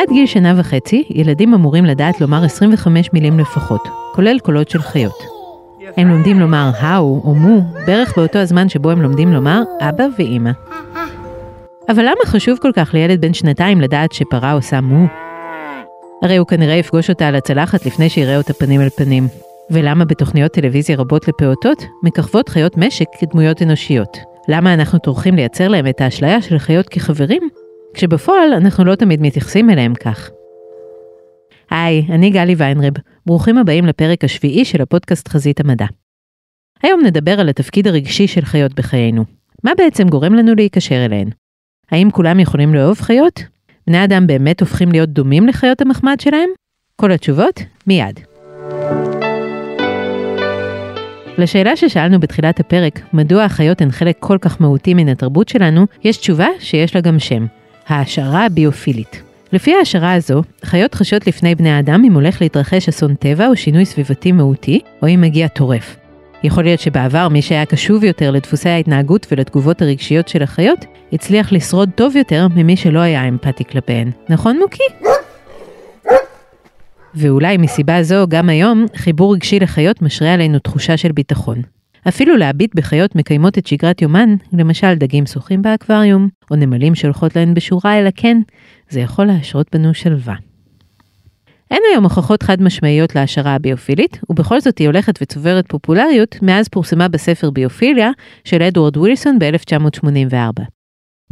עד גיל שנה וחצי, ילדים אמורים לדעת לומר 25 מילים לפחות, כולל קולות של חיות. הם לומדים לומר האו או מו בערך באותו הזמן שבו הם לומדים לומר אבא ואימא. אבל למה חשוב כל כך לילד בן שנתיים לדעת שפרה עושה מו? הרי הוא כנראה יפגוש אותה על הצלחת לפני שיראה אותה פנים אל פנים. ולמה בתוכניות טלוויזיה רבות לפעוטות מככבות חיות משק כדמויות אנושיות? למה אנחנו טורחים לייצר להם את האשליה של חיות כחברים, כשבפועל אנחנו לא תמיד מתייחסים אליהם כך? היי, אני גלי ויינרב, ברוכים הבאים לפרק השביעי של הפודקאסט חזית המדע. היום נדבר על התפקיד הרגשי של חיות בחיינו. מה בעצם גורם לנו להיקשר אליהן? האם כולם יכולים לאהוב חיות? בני אדם באמת הופכים להיות דומים לחיות המחמד שלהם? כל התשובות מיד. לשאלה ששאלנו בתחילת הפרק, מדוע החיות הן חלק כל כך מהותי מן התרבות שלנו, יש תשובה שיש לה גם שם, ההשערה הביופילית. לפי ההשערה הזו, חיות חשות לפני בני אדם אם הולך להתרחש אסון טבע או שינוי סביבתי מהותי, או אם מגיע טורף. יכול להיות שבעבר מי שהיה קשוב יותר לדפוסי ההתנהגות ולתגובות הרגשיות של החיות, הצליח לשרוד טוב יותר ממי שלא היה אמפתי כלפיהן. נכון מוקי? ואולי מסיבה זו, גם היום, חיבור רגשי לחיות משרה עלינו תחושה של ביטחון. אפילו להביט בחיות מקיימות את שגרת יומן, למשל דגים שוחים באקווריום, או נמלים שהולכות להן בשורה אל הקן, זה יכול להשרות בנו שלווה. אין היום הוכחות חד משמעיות להשערה הביופילית, ובכל זאת היא הולכת וצוברת פופולריות מאז פורסמה בספר ביופיליה של אדוארד ווילסון ב-1984.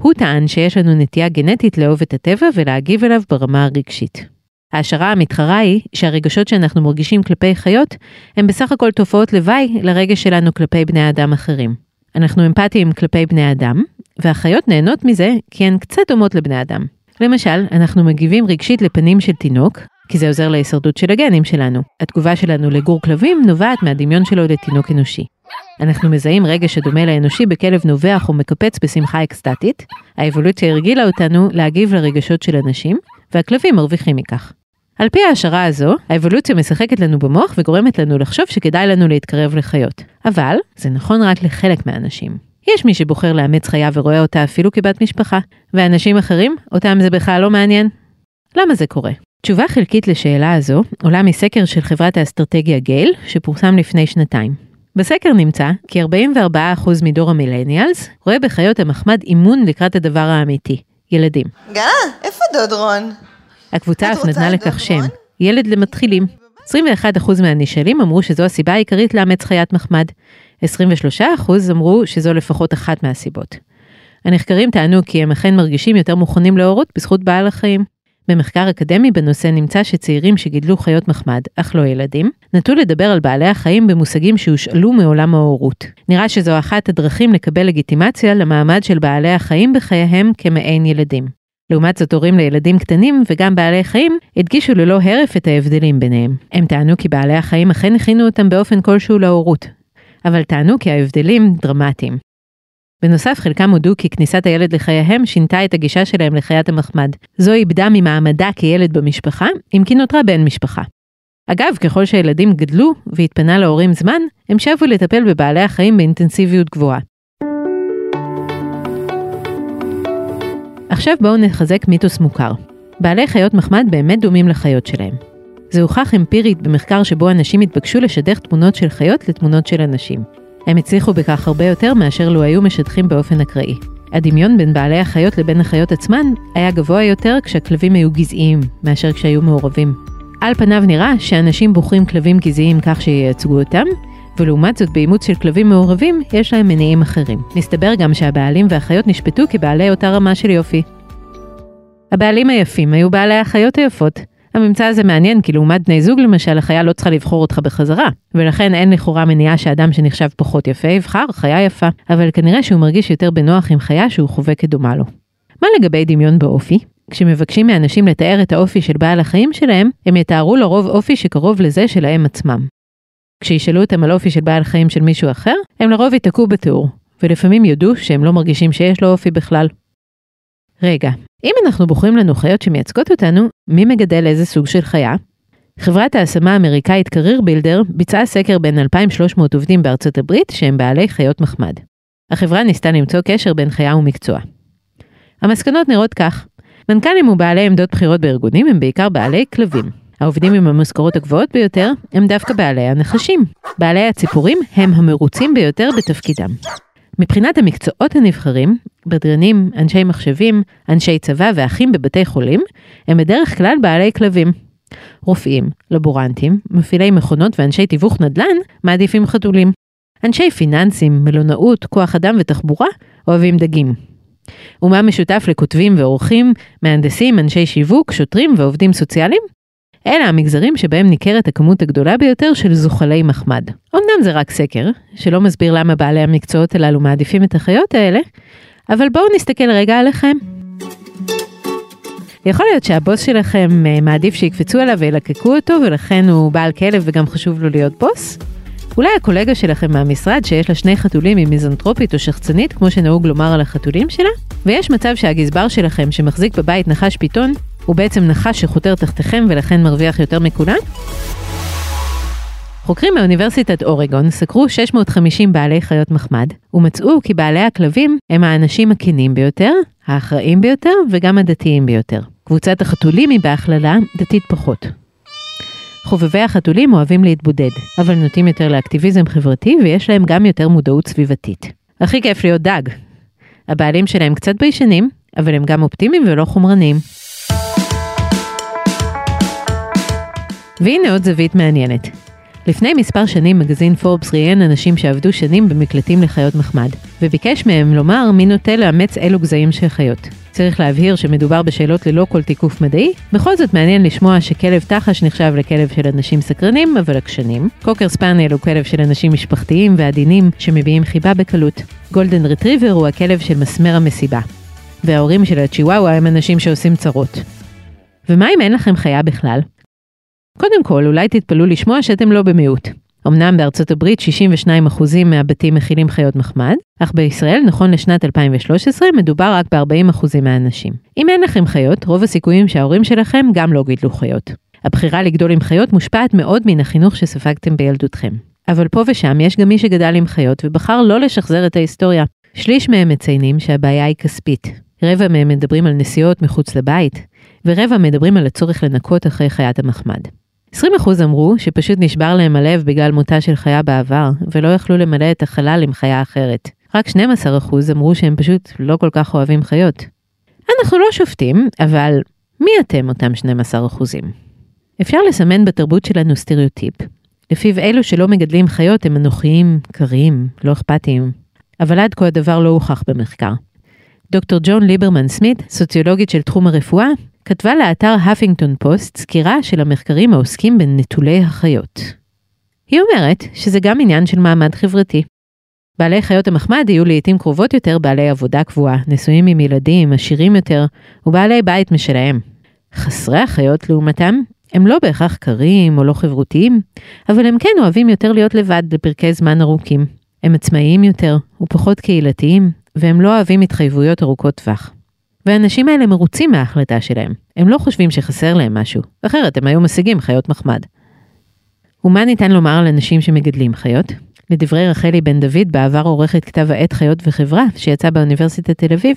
הוא טען שיש לנו נטייה גנטית לאהוב את הטבע ולהגיב אליו ברמה הרגשית. ההשערה המתחרה היא שהרגשות שאנחנו מרגישים כלפי חיות הם בסך הכל תופעות לוואי לרגש שלנו כלפי בני אדם אחרים. אנחנו אמפתיים כלפי בני אדם, והחיות נהנות מזה כי הן קצת דומות לבני אדם. למשל, אנחנו מגיבים רגשית לפנים של תינוק, כי זה עוזר להישרדות של הגנים שלנו. התגובה שלנו לגור כלבים נובעת מהדמיון שלו לתינוק אנושי. אנחנו מזהים רגש שדומה לאנושי בכלב נובח או מקפץ בשמחה אקסטטית, האבולוציה הרגילה אותנו להגיב לרגשות של אנשים, והכלבים מרוויחים מכך. על פי ההשערה הזו, האבולוציה משחקת לנו במוח וגורמת לנו לחשוב שכדאי לנו להתקרב לחיות. אבל, זה נכון רק לחלק מהאנשים. יש מי שבוחר לאמץ חיה ורואה אותה אפילו כבת משפחה, ואנשים אחרים, אותם זה בכלל לא מעניין. למה זה קורה? תשובה חלקית לשאלה הזו עולה מסקר של חברת האסטרטגיה גייל, שפורסם לפני שנתיים. בסקר נמצא כי 44% מדור המילניאלס רואה בחיות המחמד אימון לקראת הדבר האמיתי, ילדים. גלה, איפה דוד רון? הקבוצה אף נתנה לכך שם, ילד למתחילים. 21% מהנשאלים אמרו שזו הסיבה העיקרית לאמץ חיית מחמד. 23% אמרו שזו לפחות אחת מהסיבות. הנחקרים טענו כי הם אכן מרגישים יותר מוכנים להורות בזכות בעל החיים. במחקר אקדמי בנושא נמצא שצעירים שגידלו חיות מחמד, אך לא ילדים, נטו לדבר על בעלי החיים במושגים שהושאלו מעולם ההורות. נראה שזו אחת הדרכים לקבל לגיטימציה למעמד של בעלי החיים בחייהם כמעין ילדים. לעומת זאת הורים לילדים קטנים וגם בעלי חיים הדגישו ללא הרף את ההבדלים ביניהם. הם טענו כי בעלי החיים אכן הכינו אותם באופן כלשהו להורות, אבל טענו כי ההבדלים דרמטיים. בנוסף, חלקם הודו כי כניסת הילד לחייהם שינתה את הגישה שלהם לחיית המחמד. זו איבדה ממעמדה כילד במשפחה, אם כי נותרה בן משפחה. אגב, ככל שהילדים גדלו והתפנה להורים זמן, הם שבו לטפל בבעלי החיים באינטנסיביות גבוהה. עכשיו בואו נחזק מיתוס מוכר. בעלי חיות מחמד באמת דומים לחיות שלהם. זה הוכח אמפירית במחקר שבו אנשים התבקשו לשדך תמונות של חיות לתמונות של אנשים. הם הצליחו בכך הרבה יותר מאשר לו היו משדכים באופן אקראי. הדמיון בין בעלי החיות לבין החיות עצמן היה גבוה יותר כשהכלבים היו גזעיים, מאשר כשהיו מעורבים. על פניו נראה שאנשים בוחרים כלבים גזעיים כך שייצגו אותם, ולעומת זאת באימוץ של כלבים מעורבים יש להם מניעים אחרים. מסתבר גם שהבעלים והחיות נשפטו כבעלי אותה רמה של יופי. הבעלים היפים היו בעלי החיות היפות. הממצא הזה מעניין כי לעומת בני זוג למשל החיה לא צריכה לבחור אותך בחזרה, ולכן אין לכאורה מניעה שאדם שנחשב פחות יפה יבחר חיה יפה, אבל כנראה שהוא מרגיש יותר בנוח עם חיה שהוא חווה כדומה לו. מה לגבי דמיון באופי? כשמבקשים מאנשים לתאר את האופי של בעל החיים שלהם, הם יתארו לרוב אופי שקרוב לזה שלהם עצמם. כשישאלו אותם על אופי של בעל חיים של מישהו אחר, הם לרוב ייתקעו בתיאור, ולפעמים יודו שהם לא מרגישים שיש לו אופי בכלל. רגע, אם אנחנו בוחרים לנו חיות שמייצגות אותנו, מי מגדל איזה סוג של חיה? חברת ההשמה האמריקאית קרייר בילדר ביצעה סקר בין 2,300 עובדים בארצות הברית שהם בעלי חיות מחמד. החברה ניסתה למצוא קשר בין חיה ומקצוע. המסקנות נראות כך מנכ"לים ובעלי עמדות בכירות בארגונים הם בעיקר בעלי כלבים. העובדים עם המשכורות הגבוהות ביותר הם דווקא בעלי הנחשים. בעלי הציפורים הם המרוצים ביותר בתפקידם. מבחינת המקצועות הנבחרים, בדרנים, אנשי מחשבים, אנשי צבא ואחים בבתי חולים, הם בדרך כלל בעלי כלבים. רופאים, לבורנטים, מפעילי מכונות ואנשי תיווך נדל"ן מעדיפים חתולים. אנשי פיננסים, מלונאות, כוח אדם ותחבורה אוהבים דגים. ומה משותף לכותבים ועורכים, מהנדסים, אנשי שיווק, שוטרים ועובדים סוציאליים? אלה המגזרים שבהם ניכרת הכמות הגדולה ביותר של זוחלי מחמד. אמנם זה רק סקר, שלא מסביר למה בעלי המקצועות הללו מעדיפים את החיות האלה, אבל בואו נסתכל רגע עליכם. יכול להיות שהבוס שלכם אה, מעדיף שיקפצו עליו וילקקו אותו ולכן הוא בעל כלב וגם חשוב לו להיות בוס? אולי הקולגה שלכם מהמשרד שיש לה שני חתולים עם מיזנטרופית או שחצנית כמו שנהוג לומר על החתולים שלה? ויש מצב שהגזבר שלכם שמחזיק בבית נחש פיתון הוא בעצם נחש שחותר תחתיכם ולכן מרוויח יותר מכולם? חוקרים מאוניברסיטת אורגון סקרו 650 בעלי חיות מחמד, ומצאו כי בעלי הכלבים הם האנשים הכנים ביותר, האחראים ביותר וגם הדתיים ביותר. קבוצת החתולים היא בהכללה דתית פחות. חובבי החתולים אוהבים להתבודד, אבל נוטים יותר לאקטיביזם חברתי ויש להם גם יותר מודעות סביבתית. הכי כיף להיות דג. הבעלים שלהם קצת ביישנים, אבל הם גם אופטימיים ולא חומרניים. והנה עוד זווית מעניינת. לפני מספר שנים מגזין פורבס ראיין אנשים שעבדו שנים במקלטים לחיות מחמד, וביקש מהם לומר מי נוטה לאמץ אילו גזעים של חיות. צריך להבהיר שמדובר בשאלות ללא כל תיקוף מדעי, בכל זאת מעניין לשמוע שכלב תחש נחשב לכלב של אנשים סקרנים אבל עקשנים, קוקר ספאנל הוא כלב של אנשים משפחתיים ועדינים שמביעים חיבה בקלות, גולדן רטריבר הוא הכלב של מסמר המסיבה, וההורים של הצ'יוואווה הם אנשים שעושים צרות. ומה אם אין לכם חיה בכלל? קודם כל, אולי תתפלאו לשמוע שאתם לא במיעוט. אמנם בארצות הברית 62% מהבתים מכילים חיות מחמד, אך בישראל, נכון לשנת 2013, מדובר רק ב-40% מהאנשים. אם אין לכם חיות, רוב הסיכויים שההורים שלכם גם לא גידלו חיות. הבחירה לגדול עם חיות מושפעת מאוד מן החינוך שספגתם בילדותכם. אבל פה ושם יש גם מי שגדל עם חיות ובחר לא לשחזר את ההיסטוריה. שליש מהם מציינים שהבעיה היא כספית. רבע מהם מדברים על נסיעות מחוץ לבית, ורבע מדברים על הצורך לנקות אחרי חיית המחמד. 20% אמרו שפשוט נשבר להם הלב בגלל מותה של חיה בעבר, ולא יכלו למלא את החלל עם חיה אחרת. רק 12% אמרו שהם פשוט לא כל כך אוהבים חיות. אנחנו לא שופטים, אבל מי אתם אותם 12%? אפשר לסמן בתרבות שלנו סטריאוטיפ, לפיו אלו שלא מגדלים חיות הם אנוכיים, קרים, לא אכפתיים. אבל עד כה הדבר לא הוכח במחקר. דוקטור ג'ואן ליבמן סמית, סוציולוגית של תחום הרפואה, כתבה לאתר האפינגטון פוסט סקירה של המחקרים העוסקים בנטולי החיות. היא אומרת שזה גם עניין של מעמד חברתי. בעלי חיות המחמד יהיו לעיתים קרובות יותר בעלי עבודה קבועה, נשואים עם ילדים, עשירים יותר, ובעלי בית משלהם. חסרי החיות, לעומתם, הם לא בהכרח קרים או לא חברותיים, אבל הם כן אוהבים יותר להיות לבד לפרקי זמן ארוכים. הם עצמאיים יותר ופחות קהילתיים, והם לא אוהבים התחייבויות ארוכות טווח. והאנשים האלה מרוצים מההחלטה שלהם. הם לא חושבים שחסר להם משהו, אחרת הם היו משיגים חיות מחמד. ומה ניתן לומר על אנשים שמגדלים חיות? לדברי רחלי בן דוד, בעבר עורכת כתב העת חיות וחברה, שיצא באוניברסיטת תל אביב,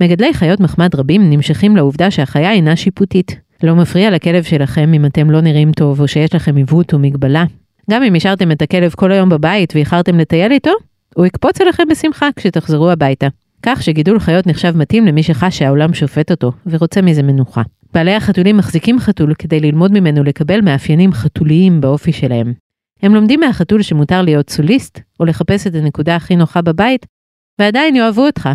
מגדלי חיות מחמד רבים נמשכים לעובדה שהחיה אינה שיפוטית. לא מפריע לכלב שלכם אם אתם לא נראים טוב או שיש לכם עיוות או מגבלה. גם אם השארתם את הכלב כל היום בבית ואיחרתם לטייל איתו, הוא יקפוץ עליכם בשמחה כשתחזרו הביתה. כך שגידול חיות נחשב מתאים למי שחש שהעולם שופט אותו ורוצה מזה מנוחה. בעלי החתולים מחזיקים חתול כדי ללמוד ממנו לקבל מאפיינים חתוליים באופי שלהם. הם לומדים מהחתול שמותר להיות סוליסט, או לחפש את הנקודה הכי נוחה בבית, ועדיין יאהבו אותך.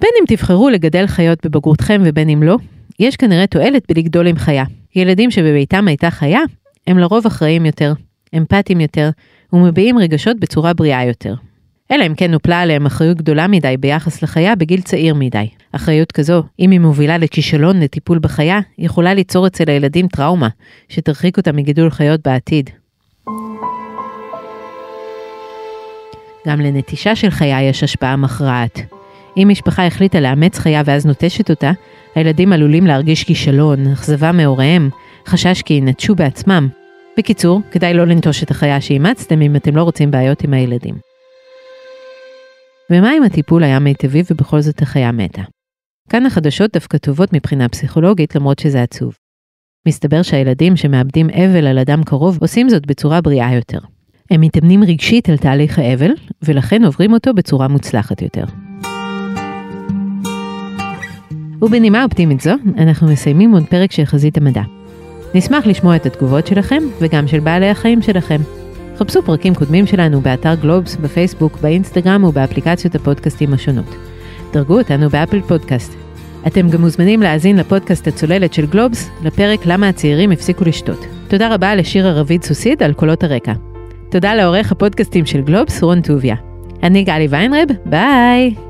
בין אם תבחרו לגדל חיות בבגרותכם ובין אם לא, יש כנראה תועלת בלגדול עם חיה. ילדים שבביתם הייתה חיה, הם לרוב אחראים יותר, אמפתיים יותר, ומביעים רגשות בצורה בריאה יותר. אלא אם כן הופלה עליהם אחריות גדולה מדי ביחס לחיה בגיל צעיר מדי. אחריות כזו, אם היא מובילה לכישלון לטיפול בחיה, יכולה ליצור אצל הילדים טראומה, שתרחיק אותם מגידול חיות בעתיד. גם לנטישה של חיה יש השפעה מכרעת. אם משפחה החליטה לאמץ חיה ואז נוטשת אותה, הילדים עלולים להרגיש כישלון, אכזבה מהוריהם, חשש כי ינטשו בעצמם. בקיצור, כדאי לא לנטוש את החיה שאימצתם אם אתם לא רוצים בעיות עם הילדים. ומה אם הטיפול היה מיטבי ובכל זאת החיה מתה? כאן החדשות דווקא טובות מבחינה פסיכולוגית למרות שזה עצוב. מסתבר שהילדים שמאבדים אבל על אדם קרוב עושים זאת בצורה בריאה יותר. הם מתאמנים רגשית על תהליך האבל, ולכן עוברים אותו בצורה מוצלחת יותר. ובנימה אופטימית זו, אנחנו מסיימים עוד פרק של חזית המדע. נשמח לשמוע את התגובות שלכם, וגם של בעלי החיים שלכם. חפשו פרקים קודמים שלנו באתר גלובס, בפייסבוק, באינסטגרם ובאפליקציות הפודקאסטים השונות. דרגו אותנו באפל פודקאסט. אתם גם מוזמנים להאזין לפודקאסט הצוללת של גלובס, לפרק למה הצעירים הפסיקו לשתות. תודה רבה לשירה רביד סוסיד על קולות הרקע. תודה לעורך הפודקאסטים של גלובס, רון טוביה. אני גלי ויינרב, ביי!